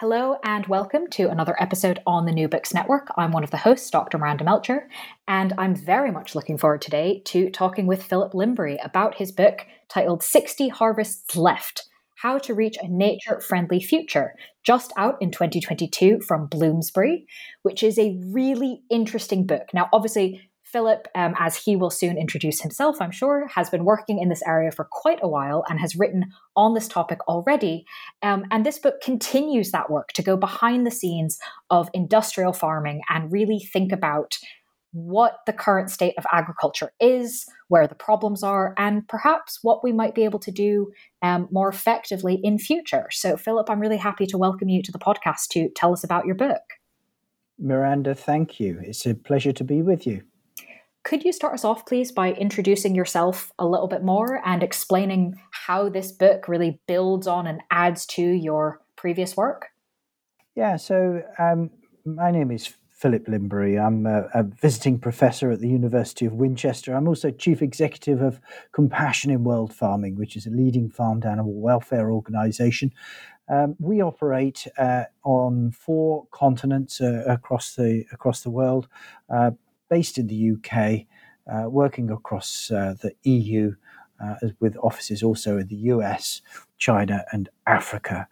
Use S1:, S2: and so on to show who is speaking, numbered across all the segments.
S1: Hello and welcome to another episode on the New Books Network. I'm one of the hosts, Dr. Miranda Melcher, and I'm very much looking forward today to talking with Philip Lymbery about his book titled 60 Harvests Left How to Reach a Nature Friendly Future, just out in 2022 from Bloomsbury, which is a really interesting book. Now, obviously, Philip, um, as he will soon introduce himself, I'm sure, has been working in this area for quite a while and has written on this topic already. Um, and this book continues that work to go behind the scenes of industrial farming and really think about what the current state of agriculture is, where the problems are, and perhaps what we might be able to do um, more effectively in future. So, Philip, I'm really happy to welcome you to the podcast to tell us about your book.
S2: Miranda, thank you. It's a pleasure to be with you.
S1: Could you start us off, please, by introducing yourself a little bit more and explaining how this book really builds on and adds to your previous work?
S2: Yeah, so um, my name is Philip Lymbery. I'm a, a, visiting professor at the University of Winchester. I'm also chief executive of Compassion in World Farming, which is a leading farmed animal welfare organization. Um, we operate uh, on four continents uh, across the across the world, uh, based in the UK, uh, working across uh, the EU, uh, with offices also in the US, China, and Africa.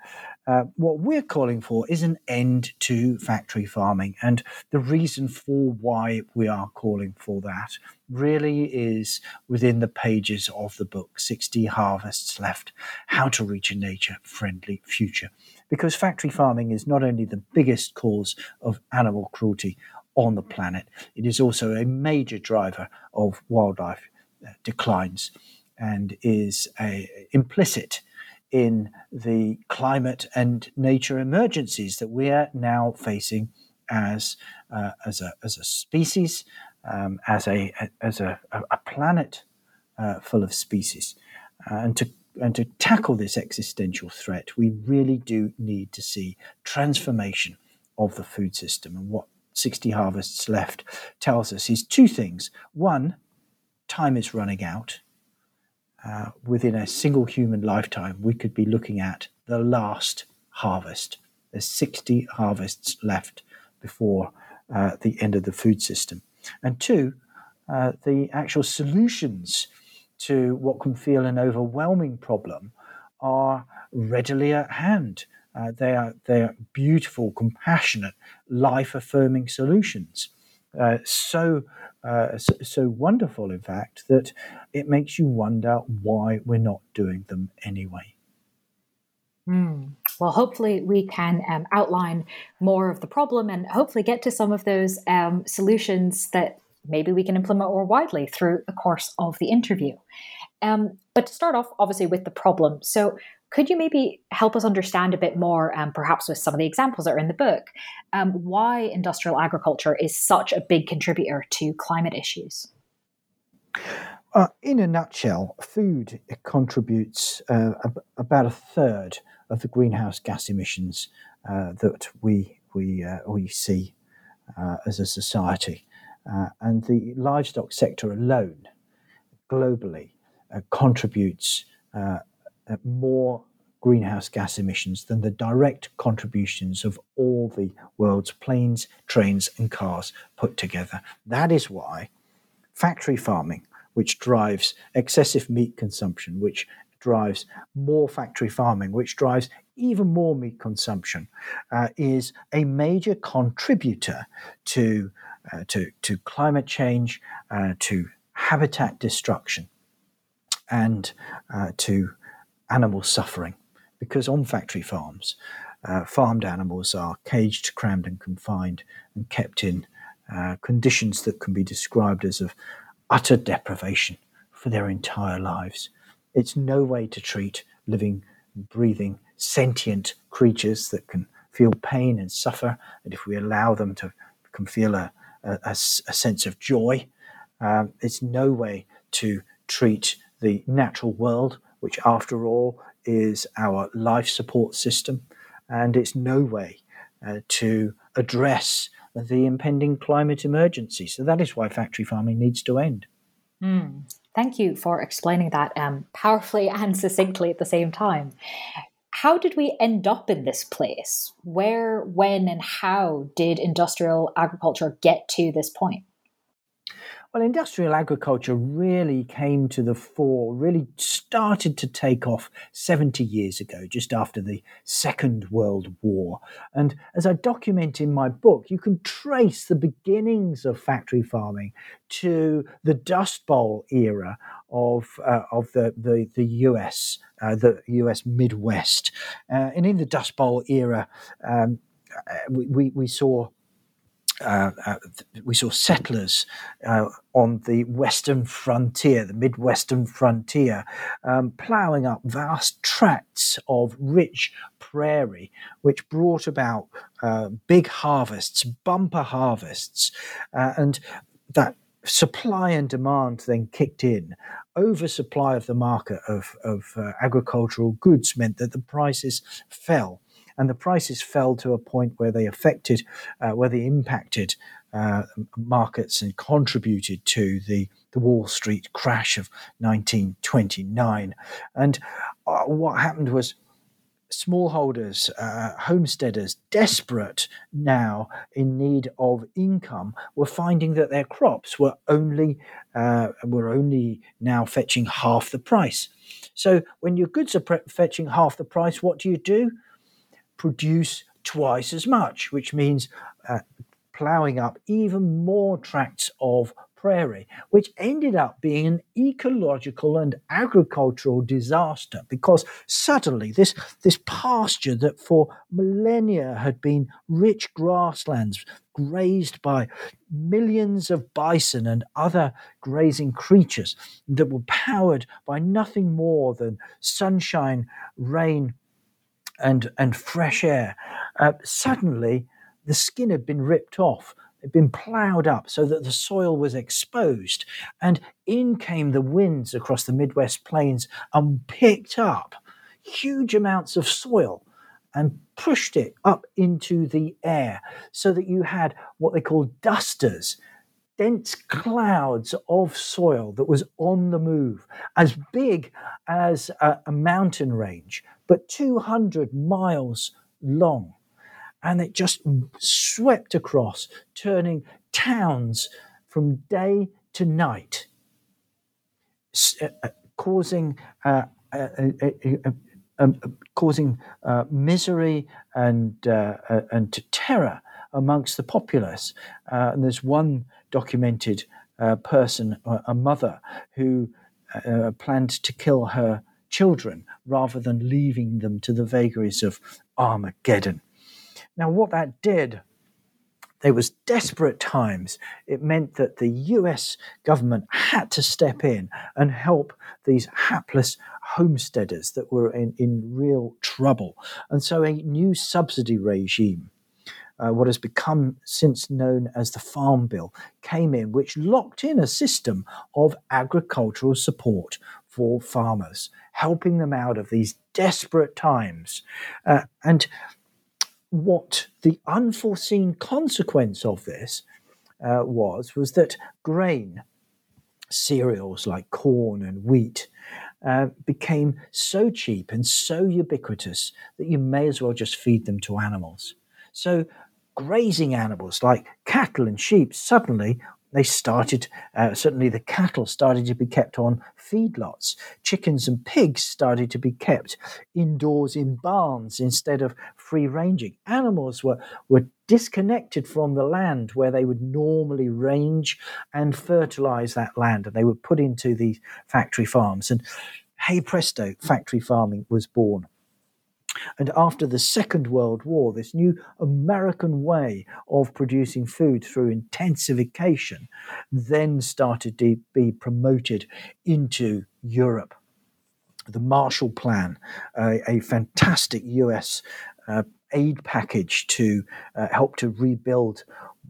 S2: Uh, what we're calling for is an end to factory farming. And the reason for why we are calling for that really is within the pages of the book 60 Harvests Left How to Reach a Nature Friendly Future. Because factory farming is not only the biggest cause of animal cruelty on the planet. It is also a major driver of wildlife uh, declines and is a, implicit in the climate and nature emergencies that we are now facing as uh, as a as a species, um, as a as a, a planet uh, full of species, uh, and to and to tackle this existential threat, we really do need to see transformation of the food system and what 60 harvests left tells us is two things. One, time is running out. Uh, within a single human lifetime, we could be looking at the last harvest. There's 60 harvests left before uh, the end of the food system. And two, uh, the actual solutions to what can feel an overwhelming problem are readily at hand. Uh, they are they are beautiful, compassionate, life affirming solutions. Uh, so, uh, so, wonderful, in fact, that it makes you wonder why we're not doing them anyway.
S1: Mm. Well, hopefully, we can um, outline more of the problem and hopefully get to some of those um, solutions that maybe we can implement more widely through the course of the interview. Um, but to start off, obviously, with the problem. So, could you maybe help us understand a bit more, um, perhaps with some of the examples that are in the book, um, why industrial agriculture is such a big contributor to climate issues?
S2: Uh, in a nutshell, food contributes uh, about a third of the greenhouse gas emissions uh, that we we uh, we see uh, as a society, uh, and the livestock sector alone, globally, contributes more greenhouse gas emissions than the direct contributions of all the world's planes, trains, and cars put together. That is why factory farming which drives excessive meat consumption, which drives more factory farming, which drives even more meat consumption, uh, is a major contributor to, uh, to, to climate change, uh, to habitat destruction, and uh, to animal suffering. Because on factory farms, uh, farmed animals are caged, crammed, and confined and kept in uh, conditions that can be described as of utter deprivation for their entire lives. It's no way to treat living, breathing, sentient creatures that can feel pain and suffer. And if we allow them to can feel a, a, a sense of joy, um, it's no way to treat the natural world, which after all is our life support system. And it's no way uh, to address the impending climate emergency. So that is why factory farming needs to end.
S1: Mm. Thank you for explaining that um, powerfully and succinctly at the same time. How did we end up in this place? Where, when, and how did industrial agriculture get to this point?
S2: Well, industrial agriculture really came to the fore, really started to take off 70 years ago, just after the Second World War. And as I document in my book, you can trace the beginnings of factory farming to the Dust Bowl era of, uh, of the, the, the US, uh, the US Midwest. Uh, and in the Dust Bowl era, um, uh, we, we, we saw uh, uh, we saw settlers uh, on the western frontier, the midwestern frontier, um, ploughing up vast tracts of rich prairie, which brought about uh, big harvests, bumper harvests, uh, and that supply and demand then kicked in. Oversupply of the market of, of uh, agricultural goods meant that the prices fell and the prices fell to a point where they affected, uh, where they impacted uh, markets and contributed to the, the Wall Street crash of 1929. And uh, what happened was smallholders, uh, homesteaders, desperate now in need of income, were finding that their crops were only uh, were only now fetching half the price. So when your goods are pre- fetching half the price, what do you do? Produce twice as much, which means uh, ploughing up even more tracts of prairie, which ended up being an ecological and agricultural disaster because suddenly this, this pasture that for millennia had been rich grasslands grazed by millions of bison and other grazing creatures that were powered by nothing more than sunshine, rain, and, and fresh air, uh, suddenly the skin had been ripped off. Had been ploughed up so that the soil was exposed. And in came the winds across the Midwest plains and picked up huge amounts of soil and pushed it up into the air so that you had what they call dusters dense clouds of soil that was on the move, as big as a, a mountain range, but 200 miles long. And it just swept across, turning towns from day to night, uh, uh, causing uh, uh, uh um, causing misery and and terror amongst the populace. and there's one documented person, a mother, who planned to kill her children rather than leaving them to the vagaries of Armageddon. Now, what that did, there was desperate times. It meant that the US government had to step in and help these hapless homesteaders that were in, in real trouble. And so a new subsidy regime uh, what has become since known as the Farm Bill, came in, which locked in a system of agricultural support for farmers, helping them out of these desperate times. Uh, and what the unforeseen consequence of this uh, was was that grain, cereals like corn and wheat, uh, became so cheap and so ubiquitous that you may as well just feed them to animals. So grazing animals like cattle and sheep suddenly they started, uh, certainly the cattle started to be kept on feedlots. Chickens and pigs started to be kept indoors in barns instead of free ranging. Animals were, were disconnected from the land where they would normally range and fertilize that land, and they were put into these factory farms. And hey presto, factory farming was born. And after the Second World War, this new American way of producing food through intensification then started to be promoted into Europe. The Marshall Plan, a fantastic US uh, aid package to uh, help to rebuild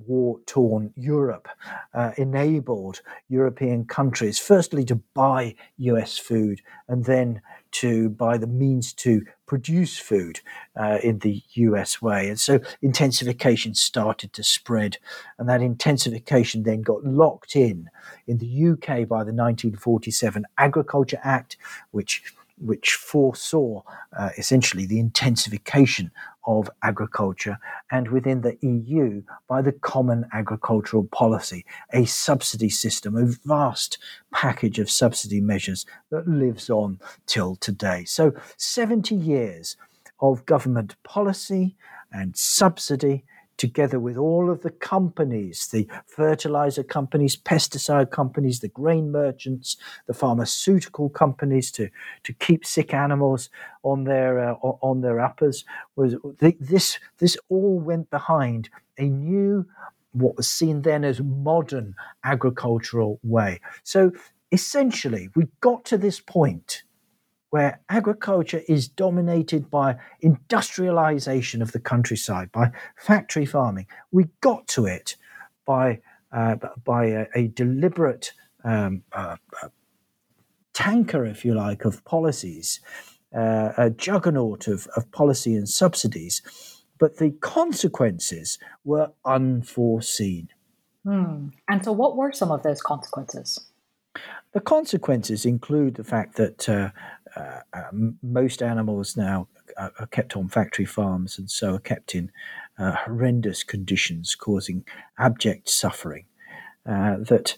S2: war torn Europe uh, enabled European countries, firstly, to buy US food and then to buy the means to produce food uh, in the US way. And so intensification started to spread. And that intensification then got locked in in the UK by the 1947 Agriculture Act, which which foresaw uh, essentially the intensification of agriculture, and within the EU by the Common Agricultural Policy, a subsidy system, a vast package of subsidy measures that lives on till today. So, 70 years of government policy and subsidy together with all of the companies, the fertilizer companies, pesticide companies, the grain merchants, the pharmaceutical companies to, to keep sick animals on their uh, on their uppers was this this all went behind a new what was seen then as modern agricultural way. So essentially we got to this point where agriculture is dominated by industrialization of the countryside, by factory farming. We got to it by, uh, by a, a deliberate um, uh, uh, tanker, if you like, of policies, uh, a juggernaut of, of policy and subsidies. But the consequences were unforeseen.
S1: Hmm. And so, what were some of those consequences?
S2: The consequences include the fact that uh, uh, um, most animals now are, are, kept on factory farms and so are kept in uh, horrendous conditions, causing abject suffering. Uh, that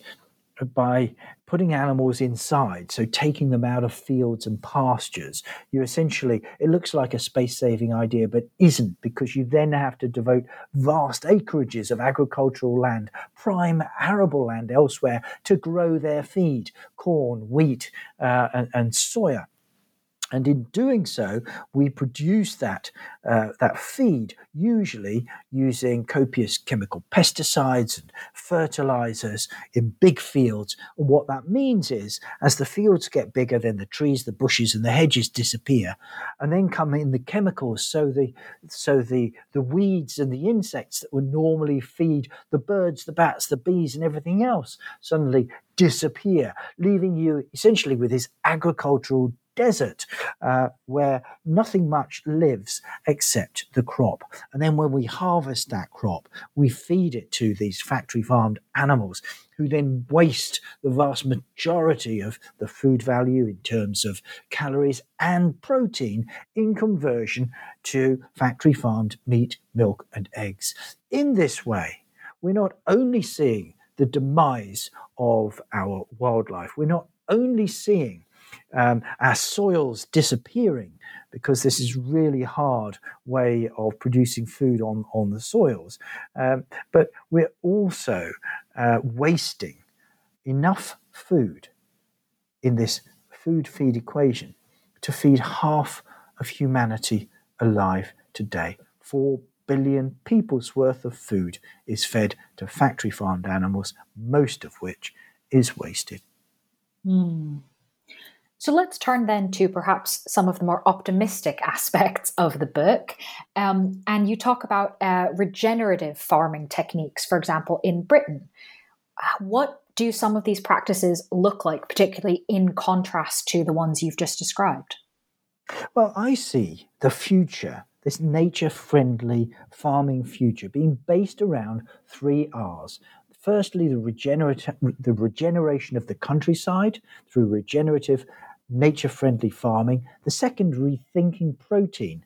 S2: by putting animals inside, so taking them out of fields and pastures, you essentially, it looks like a space saving idea, but isn't because you then have to devote vast acreages of agricultural land, prime arable land elsewhere, to grow their feed corn, wheat, uh, and, and soya. And in doing so, we produce that, uh, that feed, usually using copious chemical pesticides and fertilizers in big fields. And what that means is, as the fields get bigger, then the trees, the bushes, and the hedges disappear. And then come in the chemicals. So the, so the, the weeds and the insects that would normally feed the birds, the bats, the bees, and everything else suddenly disappear, leaving you essentially with this agricultural desert uh, where nothing much lives except the crop. And then when we harvest that crop, we feed it to these factory farmed animals who then waste the vast majority of the food value in terms of calories and protein in conversion to factory farmed meat, milk, and eggs. In this way, we're not only seeing the demise of our wildlife, we're not only seeing um, our soils disappearing because this is really hard way of producing food on, on the soils. Um, but we're also uh, wasting enough food in this food feed equation to feed half of humanity alive today. Four billion people's worth of food is fed to factory farmed animals, most of which is wasted.
S1: Mm. So let's turn then to perhaps some of the more optimistic aspects of the book. Um, and you talk about uh, regenerative farming techniques, for example, in Britain. Uh, what do some of these practices look like, particularly in contrast to the ones you've just described?
S2: Well, I see the future, this nature friendly farming future, being based around three R's firstly, the, regenerate the regeneration of the countryside through regenerative, nature friendly farming. The second, rethinking protein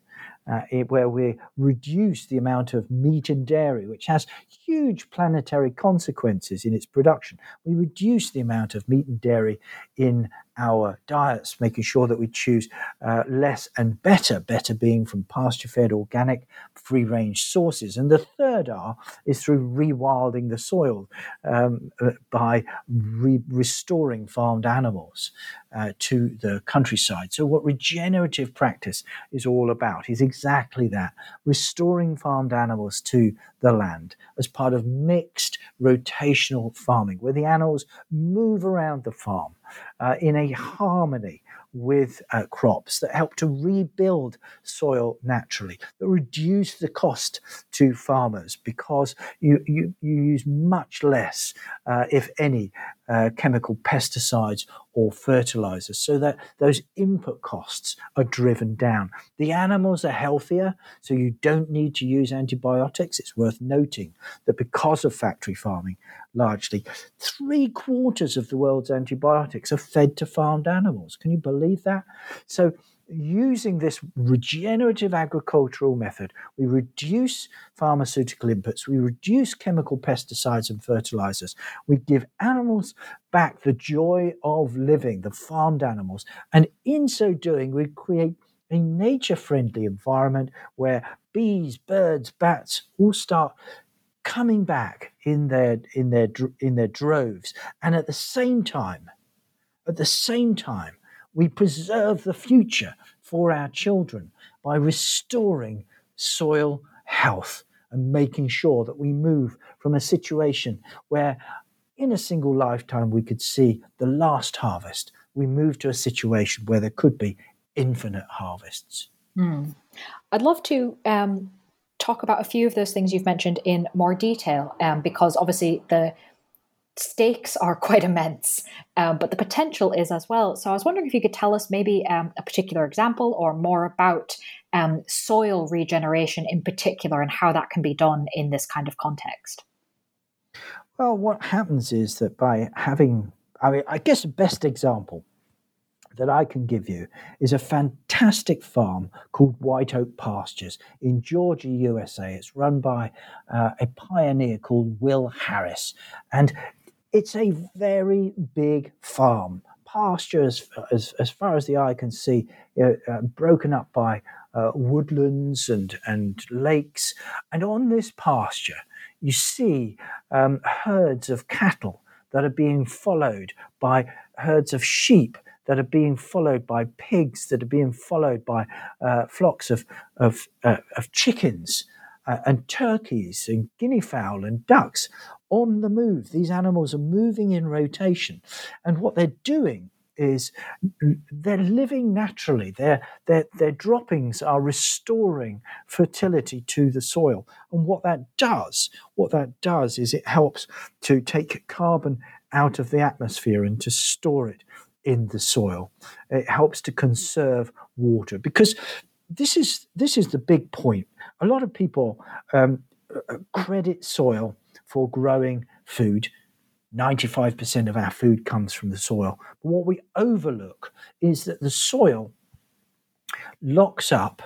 S2: uh, where we reduce the amount of meat and dairy, which has huge planetary consequences in its production. We reduce the amount of meat and dairy in our diets, making sure that we choose uh, less and better, better being from pasture fed, organic, free range sources. And the third R is through rewilding the soil um, uh, by re- restoring farmed animals uh, to the countryside. So, what regenerative practice is all about is exactly that restoring farmed animals to the land as part of mixed rotational farming, where the animals move around the farm uh, in a harmony with uh, crops that help to rebuild soil naturally, that reduce the cost to farmers because you, you, you use much less, uh, if any, uh, chemical pesticides or fertilizers so that those input costs are driven down. The animals are healthier, so you don't need to use antibiotics. It's worth noting that because of factory farming, largely, three quarters of the world's antibiotics are fed to farmed animals. Can you believe that? So using this regenerative agricultural method, we reduce pharmaceutical inputs, we reduce chemical pesticides and fertilizers, we give animals back the joy of living, the farmed animals, and in so doing, we create a nature friendly environment where bees, birds, bats all start coming back in their in their in their droves. And at the same time at the same time we preserve the future for our children by restoring soil health and making sure that we move from a situation where in a single lifetime we could see the last harvest we move to a situation where there could be infinite harvests
S1: mm. i'd love to um, talk about a few of those things you've mentioned in more detail um, because obviously the stakes are quite immense, um, but the potential is as well. So I was wondering if you could tell us maybe um, a particular example or more about um, soil regeneration in particular and how that can be done in this kind of context.
S2: Well, what happens is that by having, I mean, I guess the best example that I can give you is a fantastic farm called White Oak Pastures in Georgia, USA. It's run by uh, a pioneer called Will Harris. And it's a very big farm. Pasture, as, as, far as the eye can see, uh, uh, broken up by uh, woodlands and, and lakes. And on this pasture, you see um, herds of cattle that are being followed by herds of sheep that are being followed by pigs, that are being followed by uh, flocks of, of, uh, of chickens uh, and turkeys and guinea fowl and ducks on the move. These animals are moving in rotation. And what they're doing is they're living naturally. Their, their, their droppings are restoring fertility to the soil. And what that does, what that does is it helps to take carbon out of the atmosphere and to store it in the soil. It helps to conserve water because this is this is the big point. A lot of people um, uh, credit soil for growing food. 95% of our food comes from the soil. But what we overlook is that the soil locks up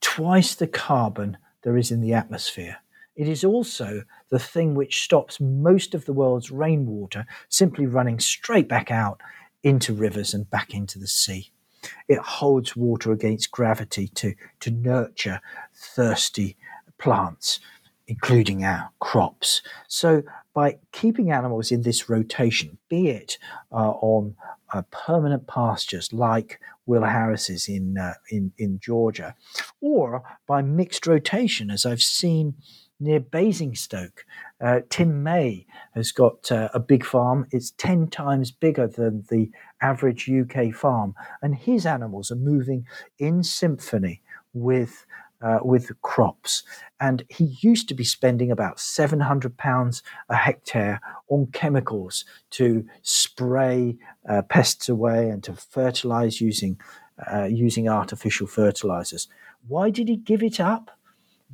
S2: twice the carbon there is in the atmosphere. It is also the thing which stops most of the world's rainwater simply running straight back out into rivers and back into the sea. It holds water against gravity to, to nurture thirsty plants including our crops. So, by keeping animals in this rotation, be it uh, on uh, permanent pastures like Will Harris's in, uh, in in Georgia, or by mixed rotation, as I've seen near Basingstoke. Uh, Tim May has got uh, a big farm. It's 10 times bigger than the average UK farm. And his animals are moving in symphony with uh, with crops. And he used to be spending about £700 a hectare on chemicals to spray uh, pests away and to fertilize using, uh, using artificial fertilizers. Why did he give it up?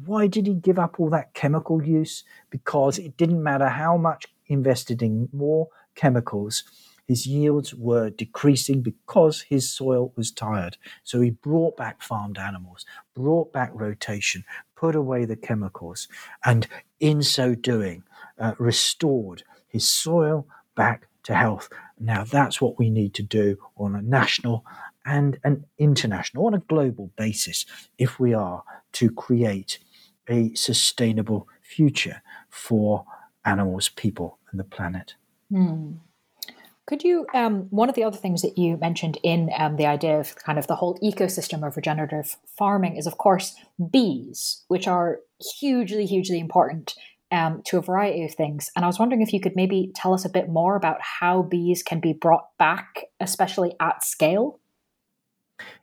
S2: Why did he give up all that chemical use? Because it didn't matter how much invested in more chemicals, his yields were decreasing because his soil was tired. So he brought back farmed animals, brought back rotation, put away the chemicals, and in so doing, uh, restored his soil back to health. Now, that's what we need to do on a national and an international, on a global basis, if we are to create a sustainable future for animals, people, and the planet.
S1: Mm. Could you, um, one of the other things that you mentioned in um, the idea of kind of the whole ecosystem of regenerative farming is, of course, bees, which are hugely, hugely important um, to a variety of things. And I was wondering if you could maybe tell us a bit more about how bees can be brought back, especially at scale.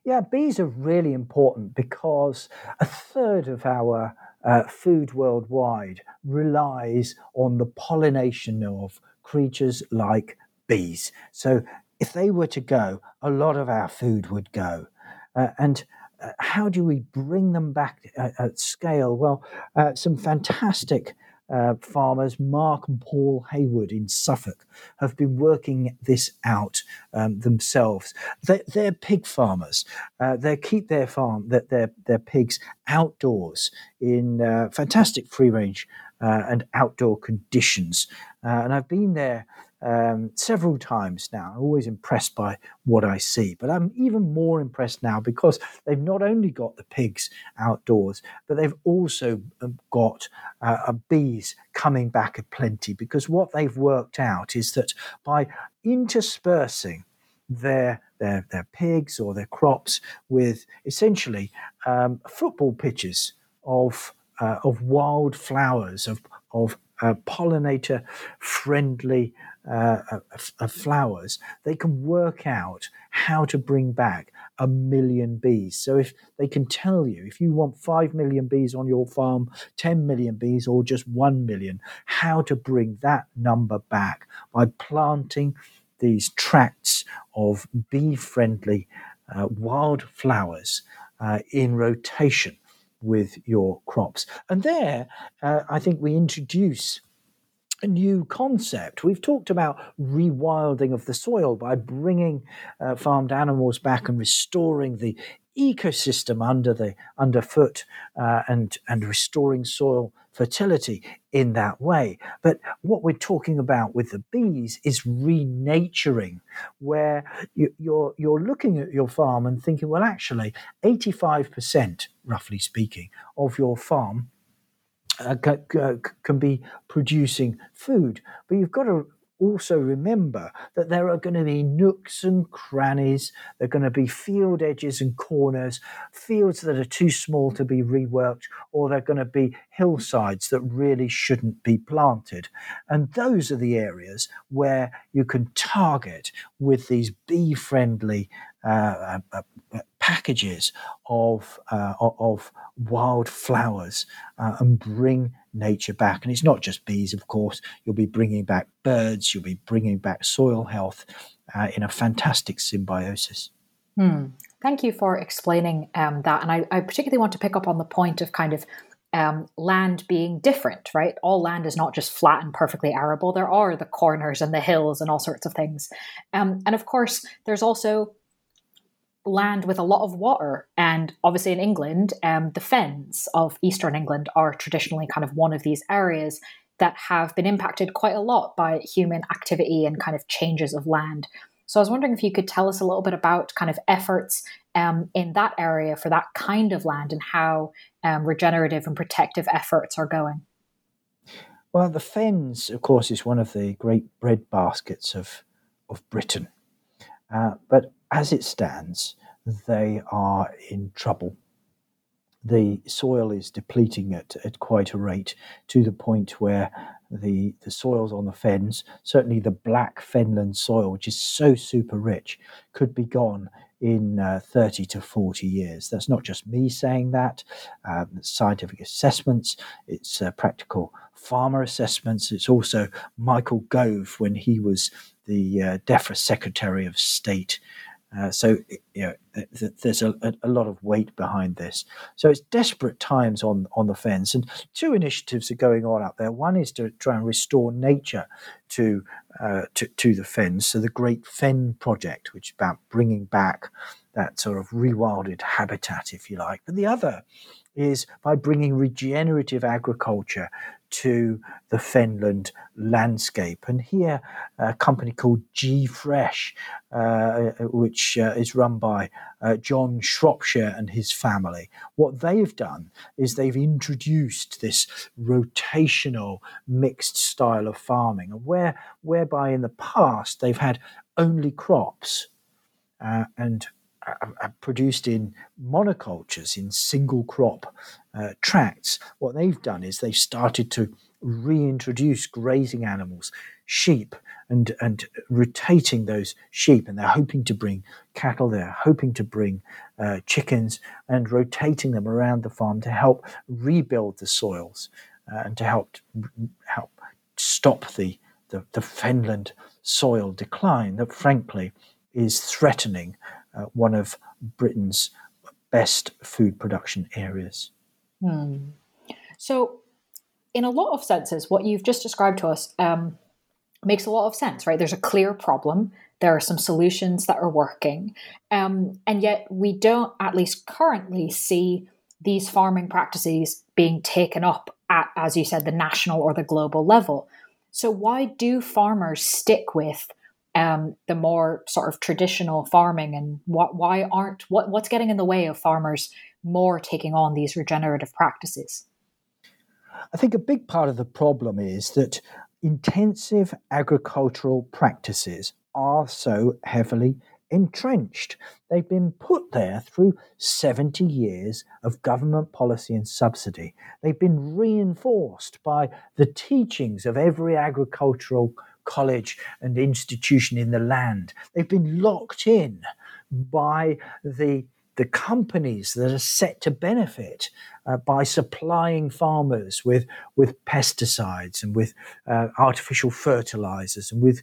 S2: Yeah, bees are really important because a third of our uh, food worldwide relies on the pollination of creatures like bees. So if they were to go, a lot of our food would go. Uh, and uh, how do we bring them back at, at scale? Well, uh, some fantastic uh, farmers, Mark and Paul Hayward in Suffolk, have been working this out um, themselves. They, are pig farmers. Uh, they keep their farm, their, their, their pigs outdoors in uh, fantastic free range uh, and outdoor conditions. Uh, and I've been there um, several times now. I'm always impressed by what I see, but I'm even more impressed now because they've not only got the pigs outdoors, but they've also um, got uh, bees coming back aplenty. Because what they've worked out is that by interspersing their their their pigs or their crops with essentially um, football pitches of uh, of wild flowers of of uh, pollinator friendly uh, uh, flowers, they can work out how to bring back a million bees. So if they can tell you if you want 5 million bees on your farm, 10 million bees, or just 1 million, how to bring that number back by planting these tracts of bee friendly uh, wild flowers uh, in rotation with your crops. And there, uh, I think we introduce new concept. We've talked about rewilding of the soil by bringing uh, farmed animals back and restoring the ecosystem under the underfoot uh, and and restoring soil fertility in that way. But what we're talking about with the bees is renaturing, where you, you're you're looking at your farm and thinking, well, actually, eighty five percent, roughly speaking, of your farm uh, can be producing food. But you've got to also remember that there are going to be nooks and crannies, there are going to be field edges and corners, fields that are too small to be reworked, or they're going to be hillsides that really shouldn't be planted. And those are the areas where you can target with these bee friendly uh, uh, uh, packages of uh, of wild flowers and bring nature back. And it's not just bees, of course. You'll be bringing back birds. You'll be bringing back soil health in a fantastic symbiosis.
S1: Hmm. Thank you for explaining um, that. And I, I, particularly want to pick up on the point of kind of um, land being different, right? All land is not just flat and perfectly arable. There are the corners and the hills and all sorts of things. Um, and of course, there's also land with a lot of water. And obviously, in England, um, the fens of eastern England are traditionally kind of one of these areas that have been impacted quite a lot by human activity and kind of changes of land. So I was wondering if you could tell us a little bit about kind of efforts um, in that area for that kind of land and how um, regenerative and protective efforts are going.
S2: Well, the fens, of course, is one of the great bread baskets of of Britain. Uh, but as it stands, they are in trouble. the soil is depleting at, at quite a rate to the point where the, the soils on the fens, certainly the black fenland soil, which is so super rich, could be gone in uh, 30 to 40 years. That's not just me saying that. Um, scientific assessments, it's uh, practical farmer assessments. It's also Michael Gove when he was the uh, DEFRA Secretary of State uh, so you know, there's a, a, lot of weight behind this. So it's desperate times on on the fens, and two initiatives are going on out there. One is to try and restore nature to uh, to, to the fens. So the Great Fen Project, which is about bringing back that sort of rewilded habitat, if you like. But the other is by bringing regenerative agriculture to the Fenland landscape. And here, a company called G Fresh, uh, which uh, is run by uh, John Shropshire and his family, what they've done is they've introduced this rotational mixed style of farming, where whereby in the past they've had only crops. Uh, and produced in monocultures, in single crop uh, tracts, what they've done is they've started to reintroduce grazing animals, sheep, and, and rotating those sheep. And they're hoping to bring cattle, they're hoping to bring uh, chickens, and rotating them around the farm to help rebuild the soils uh, and to help, help stop the, the, the Fenland soil decline that, frankly, is threatening uh, one of Britain's best food production areas.
S1: Hmm. So, in a lot of senses, what you've just described to us um, makes a lot of sense, right? There's a clear problem. There are some solutions that are working. Um, and yet, we don't, at least currently, see these farming practices being taken up at, as you said, the national or the global level. So, why do farmers stick with um, the more sort of traditional farming and what, why aren't what, what's getting in the way of farmers more taking on these regenerative practices?
S2: I think a big part of the problem is that intensive agricultural practices are so heavily entrenched. They've been put there through 70 years of government policy and subsidy. They've been reinforced by the teachings of every agricultural college and institution in the land. They've been locked in by the the companies that are set to benefit uh, by supplying farmers with with pesticides and with uh, artificial fertilizers and with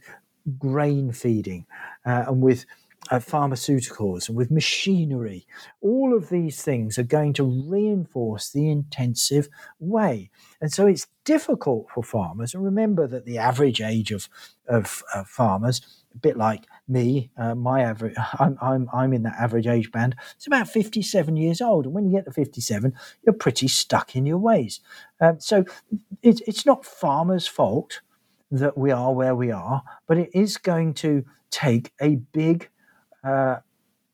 S2: grain feeding uh, and with uh, pharmaceuticals and with machinery. All of these things are going to reinforce the intensive way. And so it's difficult for farmers. And remember that the average age of, of farmers, a bit like me, uh, my average, I'm, I'm, I'm in that average age band, it's about 57 years old. And when you get to 57, you're pretty stuck in your ways. Um, so it, it's not farmers' fault that we are where we are, but it is going to take a big uh,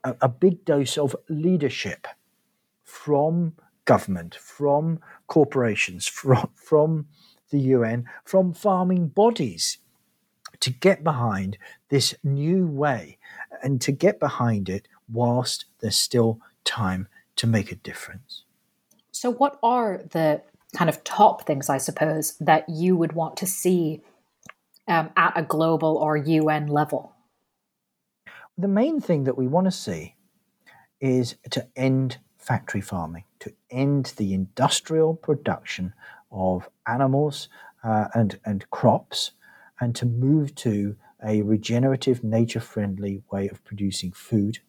S2: a, a big dose of leadership from government, from corporations, from, from the UN, from farming bodies to get behind this new way and to get behind it whilst there's still time to make a difference.
S1: So, what are the kind of top things, I suppose, that you would want to see um, at a global or UN level?
S2: The main thing that we want to see is to end factory farming, to end the industrial production of animals uh, and, and crops, and to move to a regenerative, nature friendly way of producing food,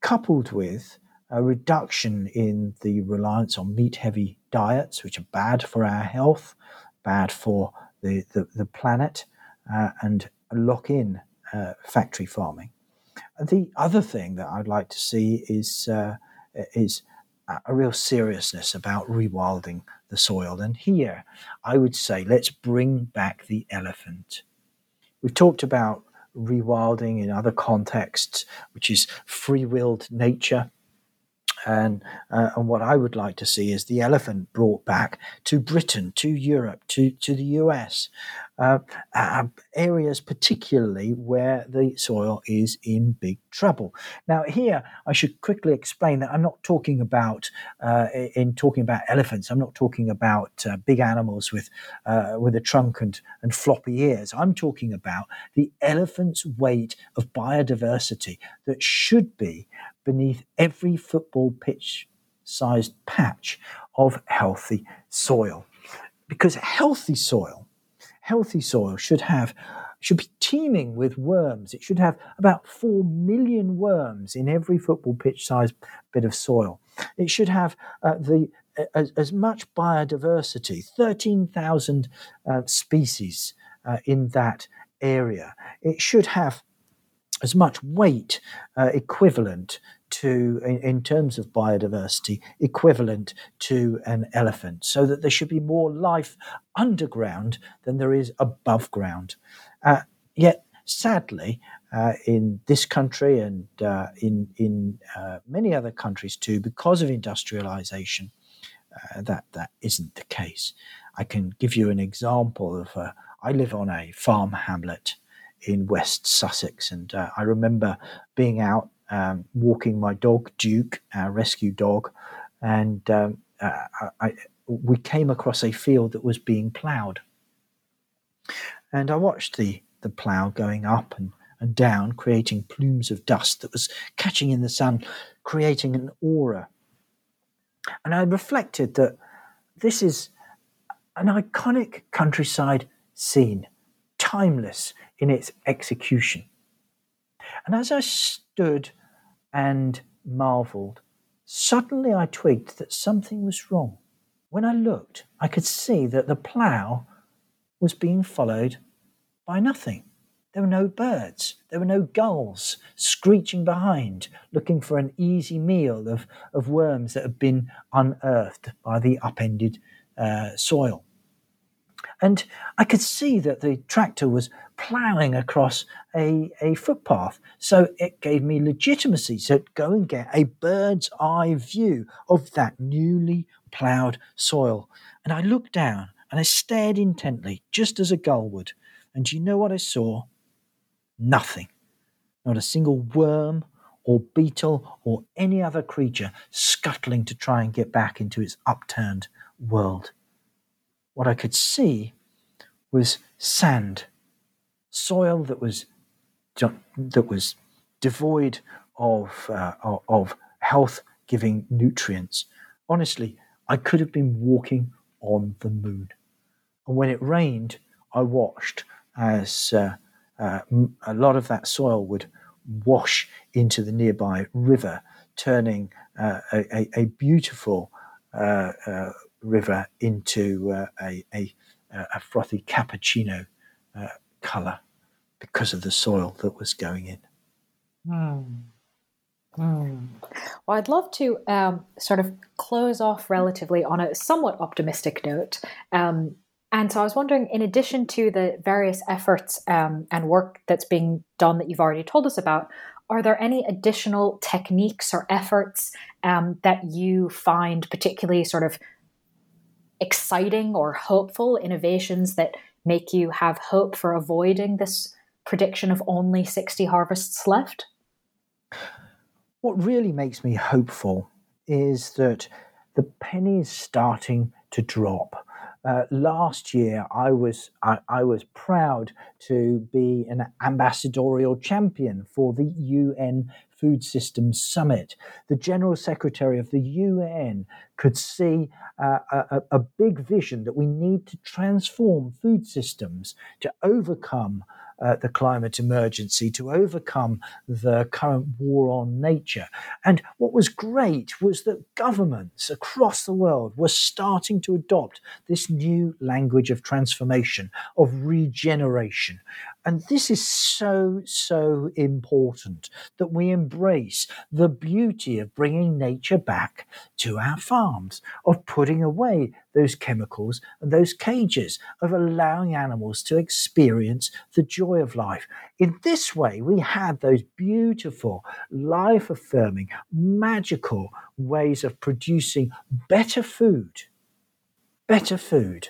S2: coupled with a reduction in the reliance on meat heavy diets, which are bad for our health, bad for the, the, the planet, uh, and lock in uh, factory farming. The other thing that I'd like to see is uh, is a real seriousness about rewilding the soil. And here, I would say, let's bring back the elephant. We've talked about rewilding in other contexts, which is free-willed nature. And, uh, and what I would like to see is the elephant brought back to Britain, to Europe, to, to the US, uh, uh, areas particularly where the soil is in big trouble. Now, here I should quickly explain that I'm not talking about uh, in talking about elephants. I'm not talking about uh, big animals with uh, with a trunk and and floppy ears. I'm talking about the elephant's weight of biodiversity that should be beneath every football pitch sized patch of healthy soil. Because healthy soil, healthy soil should have should be teeming with worms. It should have about 4 million worms in every football pitch sized bit of soil. It should have uh, the as, as, much biodiversity, 13,000 uh, species uh, in that area. It should have as much weight uh, equivalent to, in, in, terms of biodiversity, equivalent to an elephant, so that there should be more life underground than there is above ground. Uh, yet, sadly, uh, in this country and uh, in in uh, many other countries too, because of industrialization, uh, that that isn't the case. I can give you an example of. Uh, I live on a farm hamlet in West Sussex, and I remember being out um, walking my dog Duke, our rescue dog, and um, uh, I, we came across a field that was being ploughed, and I watched the the plough going up and, and down, creating plumes of dust that was catching in the sun, creating an aura. And I reflected that this is an iconic countryside scene, timeless in its execution. And as I stood and marveled. Suddenly I twigged that something was wrong. When I looked, I could see that the plough was being followed by nothing. There were no birds, there were no gulls screeching behind, looking for an easy meal of, of worms that had been unearthed by the upended uh, soil. And I could see that the tractor was ploughing across a, a footpath. So it gave me legitimacy to go and get a bird's eye view of that newly ploughed soil. And I looked down and I stared intently, just as a gull would. And do you know what I saw? Nothing. Not a single worm or beetle or any other creature scuttling to try and get back into its upturned world what I could see was sand, soil that was that was devoid of uh, of health giving nutrients. Honestly, I could have been walking on the moon. And when it rained, I watched as uh, uh, a lot of that soil would wash into the nearby river, turning uh, a, a, beautiful uh, uh, river into uh, a, a, a, frothy cappuccino uh, color because of the soil that was going in.
S1: Mm. Mm. Well, I'd love to um, sort of close off relatively on a somewhat optimistic note. Um, and so I was wondering, in addition to the various efforts um, and work that's being done that you've already told us about, are there any additional techniques or efforts um, that you find particularly sort of exciting or hopeful innovations that make you have hope for avoiding this prediction of only 60 harvests left?
S2: What really makes me hopeful is that the penny is starting to drop. Uh, last year, I was I, I, was proud to be an ambassadorial champion for the UN Food Systems Summit. The General Secretary of the UN could see uh, a, a big vision that we need to transform food systems to overcome uh, the climate emergency, to overcome the current war on nature. And what was great was that governments across the world were starting to adopt this new language of transformation, of regeneration. And this is so, so important that we embrace the beauty of bringing nature back to our farms, of putting away those chemicals and those cages, of allowing animals to experience the joy of life. In this way, we have those beautiful, life affirming, magical ways of producing better food, better food,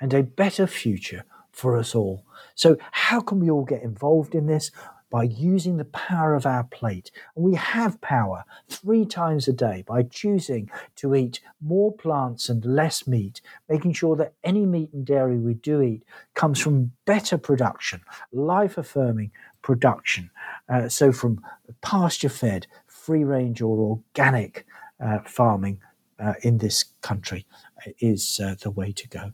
S2: and a better future for us all. So, how can we all get involved in this? By using the power of our plate. And we have power three times a day by choosing to eat more plants and less meat, making sure that any meat and dairy we do eat comes from better production, life affirming production. Uh, so, from pasture fed, free range, or organic uh, farming uh, in this country is uh, the way to go.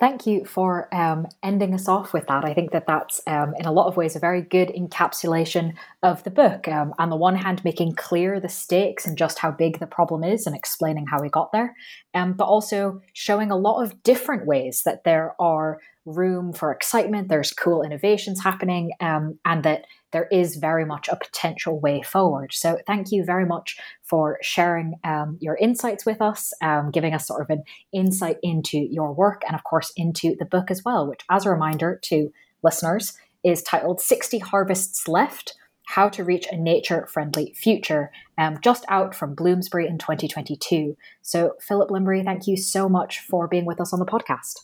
S1: Thank you for um, ending us off with that. I think that that's, um, in a lot of ways, a very good encapsulation of the book. Um, on the one hand, making clear the stakes and just how big the problem is and explaining how we got there, um, but also showing a lot of different ways that there are room for excitement, there's cool innovations happening, um, and that there is very much a potential way forward. So, thank you very much for sharing um, your insights with us, um, giving us sort of an insight into your work and, of course, into the book as well, which, as a reminder to listeners, is titled 60 Harvests Left How to Reach a Nature Friendly Future, um, just out from Bloomsbury in 2022. So, Philip Lymbery, thank you so much for being with us on the podcast.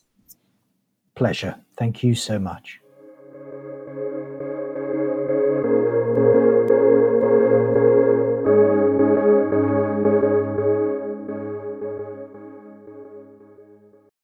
S2: Pleasure. Thank you so much.